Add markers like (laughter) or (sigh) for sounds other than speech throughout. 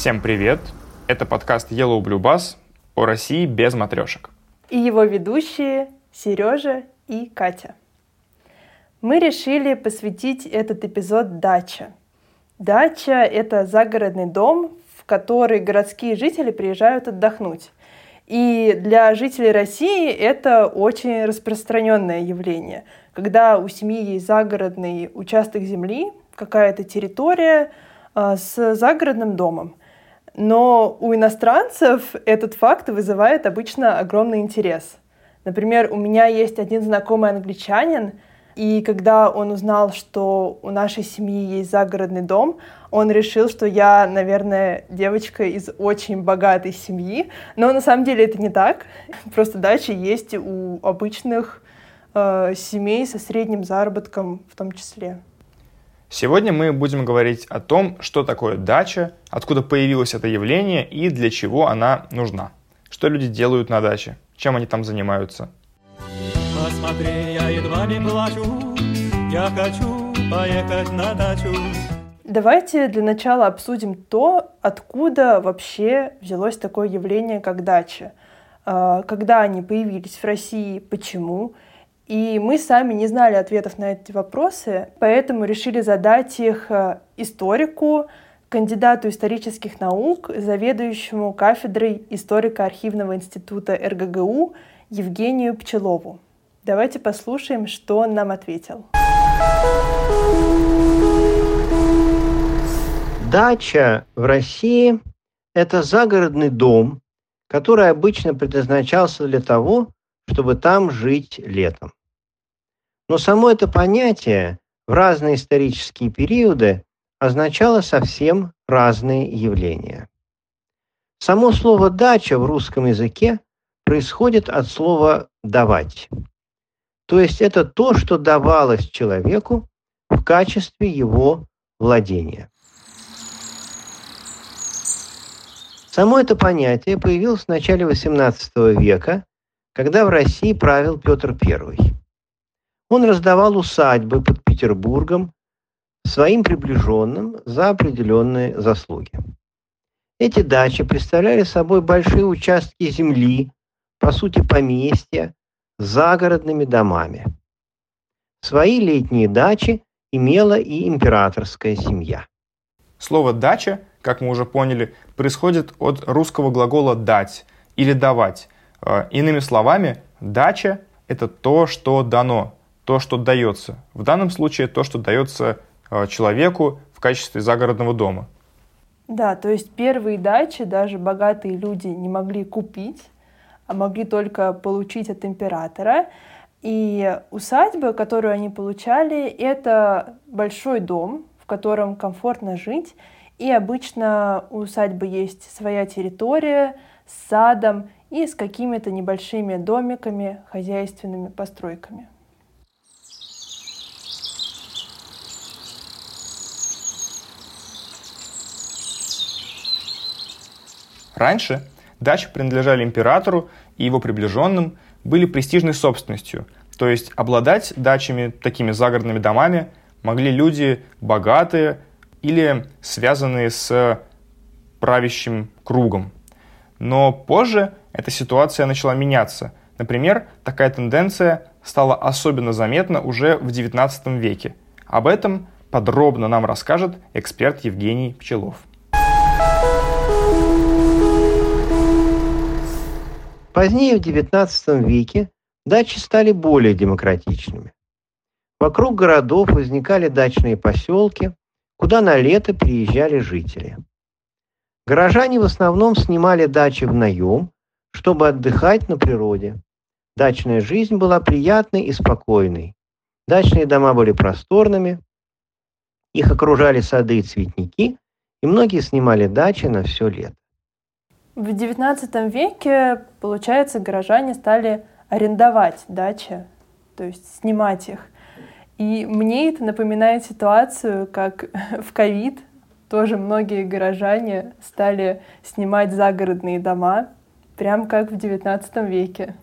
Всем привет! Это подкаст Yellow Blue Bus о России без матрешек. И его ведущие Сережа и Катя. Мы решили посвятить этот эпизод даче. Дача — это загородный дом, в который городские жители приезжают отдохнуть. И для жителей России это очень распространенное явление, когда у семьи есть загородный участок земли, какая-то территория э, с загородным домом. Но у иностранцев этот факт вызывает обычно огромный интерес. Например, у меня есть один знакомый англичанин, и когда он узнал, что у нашей семьи есть загородный дом, он решил, что я, наверное, девочка из очень богатой семьи. Но на самом деле это не так. Просто дача есть у обычных э, семей со средним заработком в том числе. Сегодня мы будем говорить о том, что такое дача, откуда появилось это явление и для чего она нужна. Что люди делают на даче, чем они там занимаются – Посмотри, я едва не плачу, я хочу поехать на дачу. Давайте для начала обсудим то, откуда вообще взялось такое явление, как дача. А, когда они появились в России, почему. И мы сами не знали ответов на эти вопросы, поэтому решили задать их а, историку, кандидату исторических наук, заведующему кафедрой историко-архивного института РГГУ Евгению Пчелову. Давайте послушаем, что он нам ответил. Дача в России – это загородный дом, который обычно предназначался для того, чтобы там жить летом. Но само это понятие в разные исторические периоды означало совсем разные явления. Само слово «дача» в русском языке происходит от слова «давать». То есть это то, что давалось человеку в качестве его владения. Само это понятие появилось в начале XVIII века, когда в России правил Петр I. Он раздавал усадьбы под Петербургом своим приближенным за определенные заслуги. Эти дачи представляли собой большие участки земли, по сути поместья, загородными домами. Свои летние дачи имела и императорская семья. Слово «дача», как мы уже поняли, происходит от русского глагола «дать» или «давать». Э, иными словами, дача – это то, что дано, то, что дается. В данном случае то, что дается э, человеку в качестве загородного дома. Да, то есть первые дачи даже богатые люди не могли купить, а могли только получить от императора. И усадьба, которую они получали, это большой дом, в котором комфортно жить. И обычно у усадьбы есть своя территория с садом и с какими-то небольшими домиками, хозяйственными постройками. Раньше Дачи принадлежали императору и его приближенным, были престижной собственностью, то есть обладать дачами, такими загородными домами, могли люди богатые или связанные с правящим кругом. Но позже эта ситуация начала меняться. Например, такая тенденция стала особенно заметна уже в XIX веке. Об этом подробно нам расскажет эксперт Евгений Пчелов. Позднее, в XIX веке, дачи стали более демократичными. Вокруг городов возникали дачные поселки, куда на лето приезжали жители. Горожане в основном снимали дачи в наем, чтобы отдыхать на природе. Дачная жизнь была приятной и спокойной. Дачные дома были просторными, их окружали сады и цветники, и многие снимали дачи на все лето. В XIX веке, получается, горожане стали арендовать дачи, то есть снимать их. И мне это напоминает ситуацию, как (laughs) в ковид тоже многие горожане стали снимать загородные дома, прям как в XIX веке.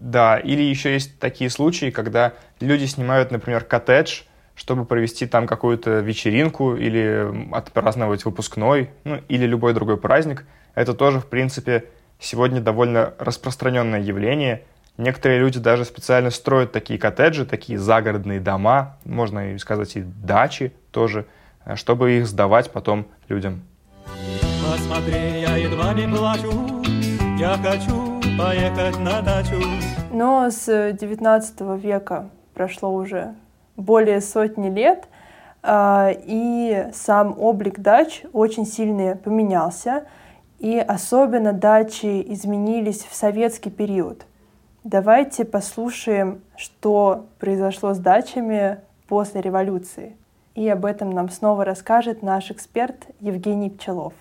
Да, или еще есть такие случаи, когда люди снимают, например, коттедж чтобы провести там какую-то вечеринку или отпраздновать выпускной, ну, или любой другой праздник. Это тоже, в принципе, сегодня довольно распространенное явление. Некоторые люди даже специально строят такие коттеджи, такие загородные дома, можно и сказать и дачи тоже, чтобы их сдавать потом людям. Посмотри, я едва не плачу, я хочу поехать на дачу. Но с 19 века прошло уже более сотни лет, а, и сам облик дач очень сильно поменялся, и особенно дачи изменились в советский период. Давайте послушаем, что произошло с дачами после революции. И об этом нам снова расскажет наш эксперт Евгений Пчелов.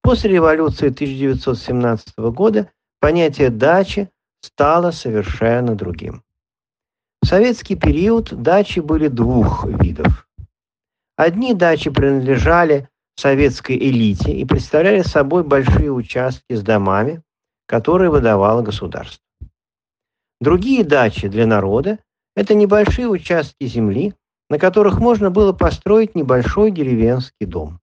После революции 1917 года понятие дачи стало совершенно другим. В советский период дачи были двух видов. Одни дачи принадлежали советской элите и представляли собой большие участки с домами, которые выдавало государство. Другие дачи для народа – это небольшие участки земли, на которых можно было построить небольшой деревенский дом.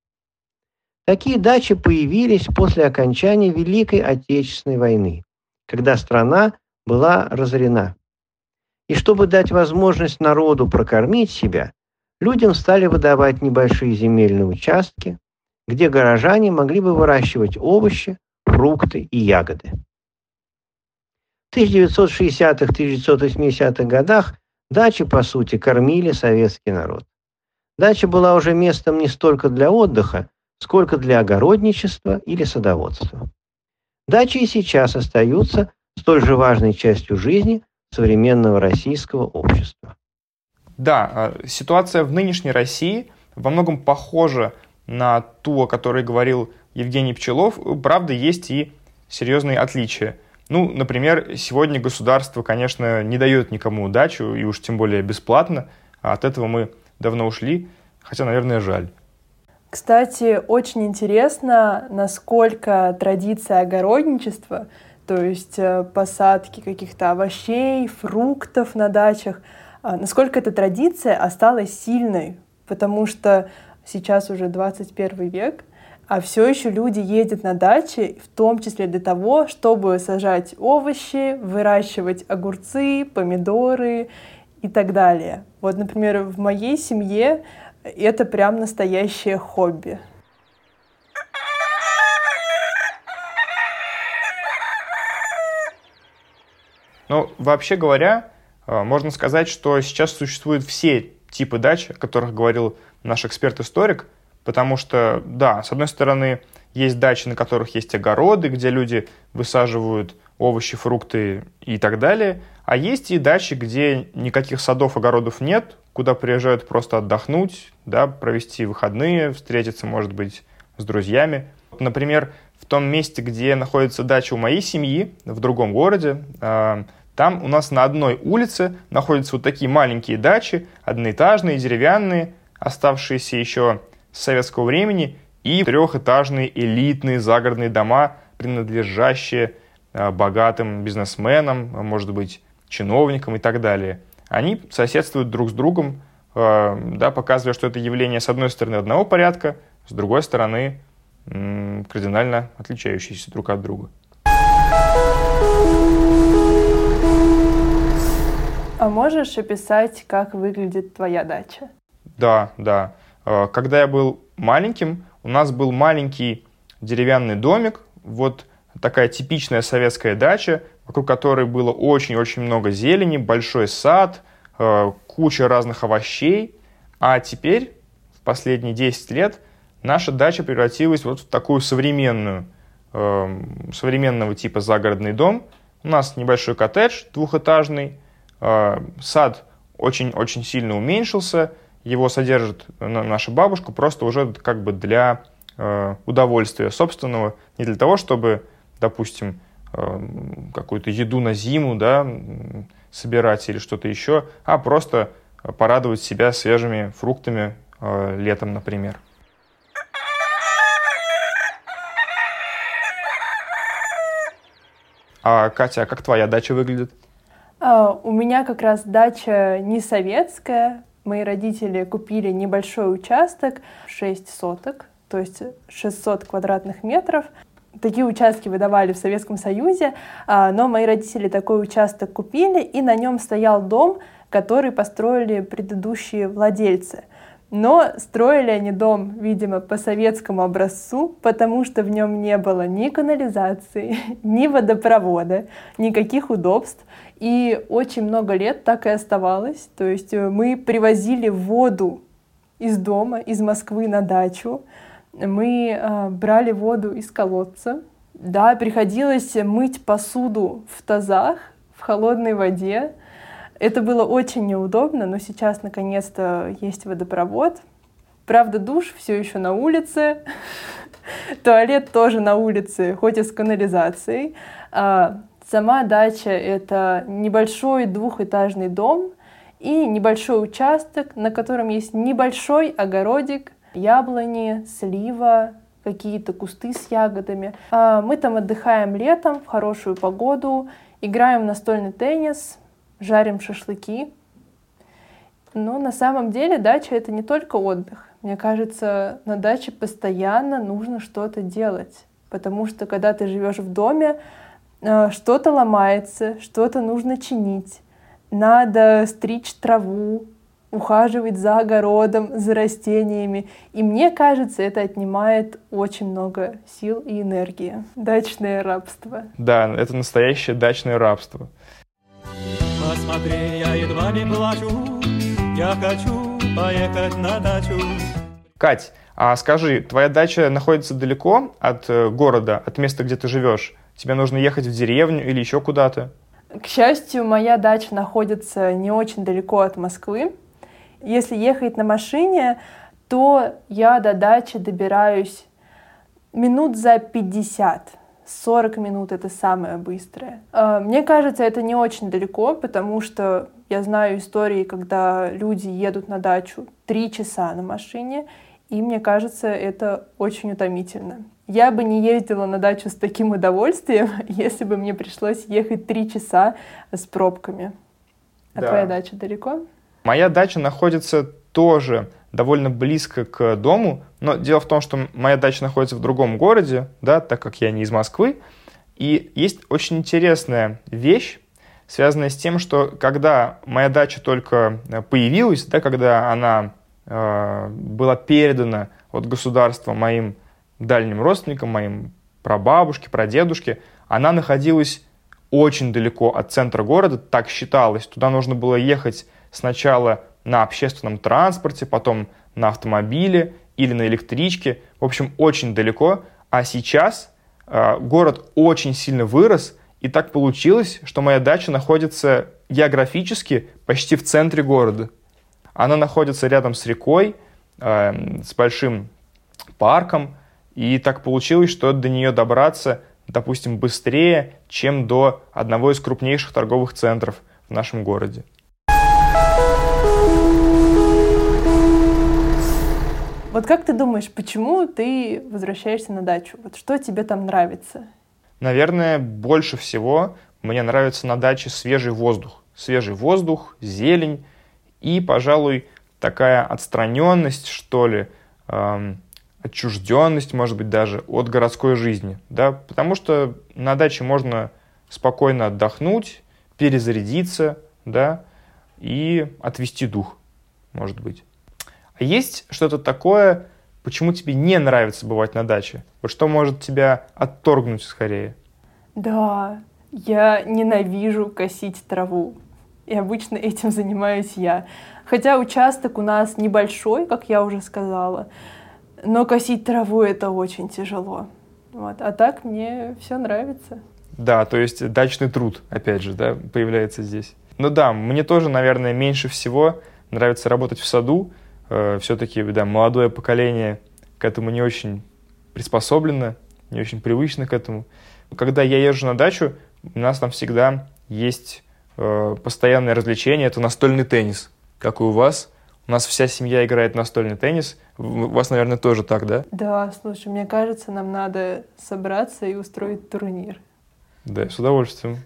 Такие дачи появились после окончания Великой Отечественной войны, когда страна была разорена. И чтобы дать возможность народу прокормить себя, людям стали выдавать небольшие земельные участки, где горожане могли бы выращивать овощи, фрукты и ягоды. В 1960-1980-х годах дачи, по сути, кормили советский народ. Дача была уже местом не столько для отдыха, сколько для огородничества или садоводства. Дачи и сейчас остаются столь же важной частью жизни, современного российского общества. Да, а, ситуация в нынешней России во многом похожа на ту, о которой говорил Евгений Пчелов. Правда, есть и серьезные отличия. Ну, например, сегодня государство, конечно, не дает никому удачу, и уж тем более бесплатно. А от этого мы давно ушли, хотя, наверное, жаль. Кстати, очень интересно, насколько традиция огородничества – то есть э, посадки каких-то овощей, фруктов на дачах. А насколько эта традиция осталась сильной, потому что сейчас уже 21 век, а все еще люди ездят на дачи, в том числе для того, чтобы сажать овощи, выращивать огурцы, помидоры и так далее. Вот, например, в моей семье это прям настоящее хобби. Но вообще говоря, можно сказать, что сейчас существуют все типы дач, о которых говорил наш эксперт-историк, потому что, да, с одной стороны, есть дачи, на которых есть огороды, где люди высаживают овощи, фрукты и так далее, а есть и дачи, где никаких садов, огородов нет, куда приезжают просто отдохнуть, да, провести выходные, встретиться, может быть, с друзьями. Например, в том месте, где находится дача у моей семьи, в другом городе, э, там у нас на одной улице находятся вот такие маленькие дачи, одноэтажные, деревянные, оставшиеся еще с советского времени, и трехэтажные элитные загородные дома, принадлежащие э, богатым бизнесменам, может быть, чиновникам и так далее. Они соседствуют друг с другом, э, да, показывая, что это явление, с одной стороны, одного порядка, с другой стороны, кардинально отличающиеся друг от друга. А можешь описать, как выглядит твоя дача? Да, да. Э, когда я был маленьким, у нас был маленький деревянный домик, вот такая типичная советская дача, вокруг которой было очень-очень много зелени, большой сад, э, куча разных овощей. А теперь, в последние 10 лет, наша дача превратилась вот в такую современную, э, современного типа загородный дом. У нас небольшой коттедж двухэтажный, а, сад очень-очень сильно уменьшился, его содержит наша бабушка просто уже как бы для а, удовольствия собственного, не для того, чтобы, допустим, а, какую-то еду на зиму, да, собирать или что-то еще, а просто порадовать себя свежими фруктами летом, например. А Катя, как твоя дача выглядит? А, у меня как раз дача не советская, Мои родители купили небольшой участок, 6 соток, то есть 600 квадратных метров. Такие участки выдавали в Советском Союзе, а, но мои родители такой участок купили, и на нем стоял дом, который построили предыдущие владельцы. Но строили они дом, видимо, по советскому образцу, потому что в нем не было ни канализации, (laughs) ни водопровода, никаких удобств. И очень много лет так и оставалось. То есть э, мы привозили воду из дома, из Москвы на дачу. Мы э, брали воду из колодца. Да, приходилось мыть посуду в тазах, в холодной воде. Это было очень неудобно, но сейчас наконец-то есть водопровод. Правда, душ все еще на улице, (laughs) туалет тоже на улице, хоть и с канализацией. А, сама дача — это небольшой двухэтажный дом и небольшой участок, на котором есть небольшой огородик, яблони, слива, какие-то кусты с ягодами. А, мы там отдыхаем летом в хорошую погоду, играем в настольный теннис, жарим шашлыки. Но на самом деле дача — это не только отдых. Мне кажется, на даче постоянно нужно что-то делать. Потому что когда ты живешь в доме, э, что-то ломается, что-то нужно чинить. Надо стричь траву, ухаживать за огородом, за растениями. И мне кажется, это отнимает очень много сил и энергии. Дачное рабство. Да, это настоящее дачное рабство. Посмотри, я едва не плачу, я хочу поехать на дачу. Кать, а скажи, твоя дача находится далеко от э, города, от места, где ты живешь? Тебе нужно ехать в деревню или еще куда-то? К счастью, моя дача находится не очень далеко от Москвы. Если ехать на машине, то я до дачи добираюсь минут за 50. 40 минут это самое быстрое. А, мне кажется, это не очень далеко, потому что я знаю истории, когда люди едут на дачу три часа на машине, и мне кажется, это очень утомительно. Я бы не ездила на дачу с таким удовольствием, (laughs) если бы мне пришлось ехать три часа с пробками. А да. твоя дача далеко? Моя дача находится тоже довольно близко к дому, но дело в том, что моя дача находится в другом городе, да, так как я не из Москвы, и есть очень интересная вещь, связанная с тем, что когда моя дача только появилась, да, когда она э, была передана от государства моим дальним родственникам, моим прабабушке, прадедушке, она находилась очень далеко от центра города, так считалось. Туда нужно было ехать сначала на общественном транспорте, потом на автомобиле или на электричке. В общем, очень далеко. А сейчас э, город очень сильно вырос, и так получилось, что моя дача находится географически почти в центре города. Она находится рядом с рекой, э, с большим парком, и так получилось, что до нее добраться, допустим, быстрее, чем до одного из крупнейших торговых центров в нашем городе. Вот как ты думаешь, почему ты возвращаешься на дачу? Вот что тебе там нравится? Наверное, больше всего мне нравится на даче свежий воздух. Свежий воздух, зелень и, пожалуй, такая отстраненность, что ли, эм, отчужденность, может быть, даже от городской жизни. Да? Потому что на даче можно спокойно отдохнуть, перезарядиться, да, и отвести дух, может быть. Есть что-то такое, почему тебе не нравится бывать на даче? Вот что может тебя отторгнуть скорее? Да, я ненавижу косить траву. И обычно этим занимаюсь я. Хотя участок у нас небольшой, как я уже сказала, но косить траву это очень тяжело. Вот. А так мне все нравится. Да, то есть дачный труд, опять же, да, появляется здесь. Ну да, мне тоже, наверное, меньше всего нравится работать в саду, э, все-таки да, молодое поколение к этому не очень приспособлено, не очень привычно к этому. Когда я езжу на дачу, у нас там всегда есть э, постоянное развлечение, это настольный теннис, как и у вас. У нас вся семья играет настольный теннис. У вас, наверное, тоже так, да? Да, слушай, мне кажется, нам надо собраться и устроить турнир. Да, с удовольствием.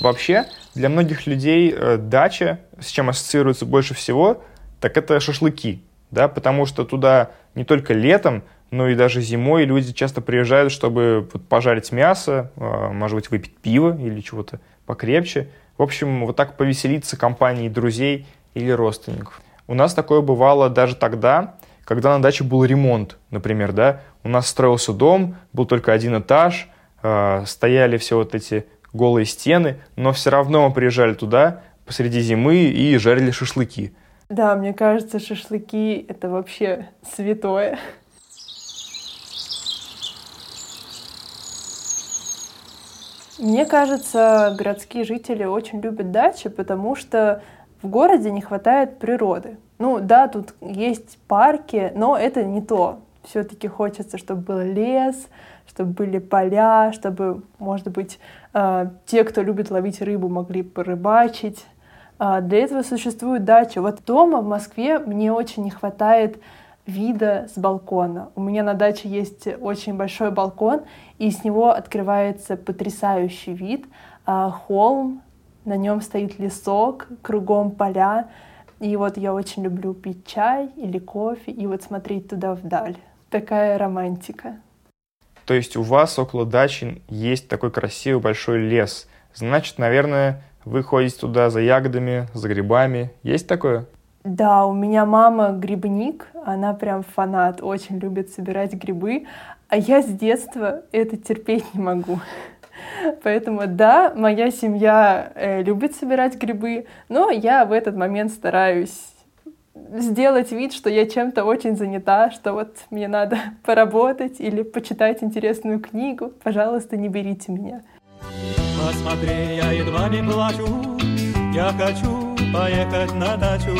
Вообще, для многих людей э, дача, с чем ассоциируется больше всего, так это шашлыки, да, потому что туда не только летом, но и даже зимой люди часто приезжают, чтобы пожарить мясо, э, может быть, выпить пиво или чего-то покрепче. В общем, вот так повеселиться компанией друзей или родственников. У нас такое бывало даже тогда, когда на даче был ремонт, например, да, у нас строился дом, был только один этаж, э, стояли все вот эти голые стены, но все равно мы приезжали туда посреди зимы и жарили шашлыки. Да, мне кажется, шашлыки — это вообще святое. Мне кажется, городские жители очень любят дачи, потому что в городе не хватает природы. Ну да, тут есть парки, но это не то. Все-таки хочется, чтобы был лес, чтобы были поля, чтобы, может быть, э, те, кто любит ловить рыбу, могли порыбачить. Э, для этого существует дача. Вот дома в Москве мне очень не хватает вида с балкона. У меня на даче есть очень большой балкон, и с него открывается потрясающий вид. Э, холм, на нем стоит лесок, кругом поля. И вот я очень люблю пить чай или кофе и вот смотреть туда вдаль. Такая романтика. То есть у вас около дачи есть такой красивый большой лес. Значит, наверное, вы ходите туда за ягодами, за грибами. Есть такое? Да, у меня мама грибник, она прям фанат, очень любит собирать грибы, а я с детства это терпеть не могу. (laughs) Поэтому да, моя семья э, любит собирать грибы, но я в этот момент стараюсь сделать вид, что я чем-то очень занята, что вот мне надо (laughs) поработать или почитать интересную книгу, пожалуйста, не берите меня. Посмотри, я едва не плачу, я хочу поехать на дачу.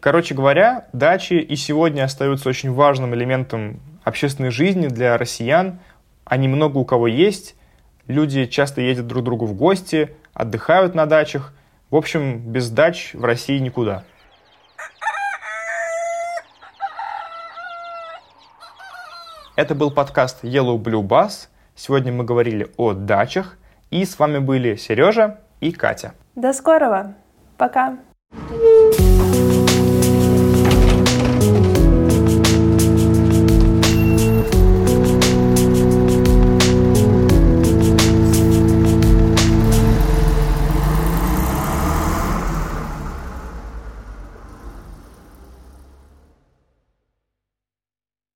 Короче говоря, дачи и сегодня остаются очень важным элементом общественной жизни для россиян. Они много у кого есть, люди часто ездят друг к другу в гости, отдыхают на дачах. В общем, без дач в России никуда. Это был подкаст Yellow Blue Bass. Сегодня мы говорили о дачах. И с вами были Сережа и Катя. До скорого. Пока.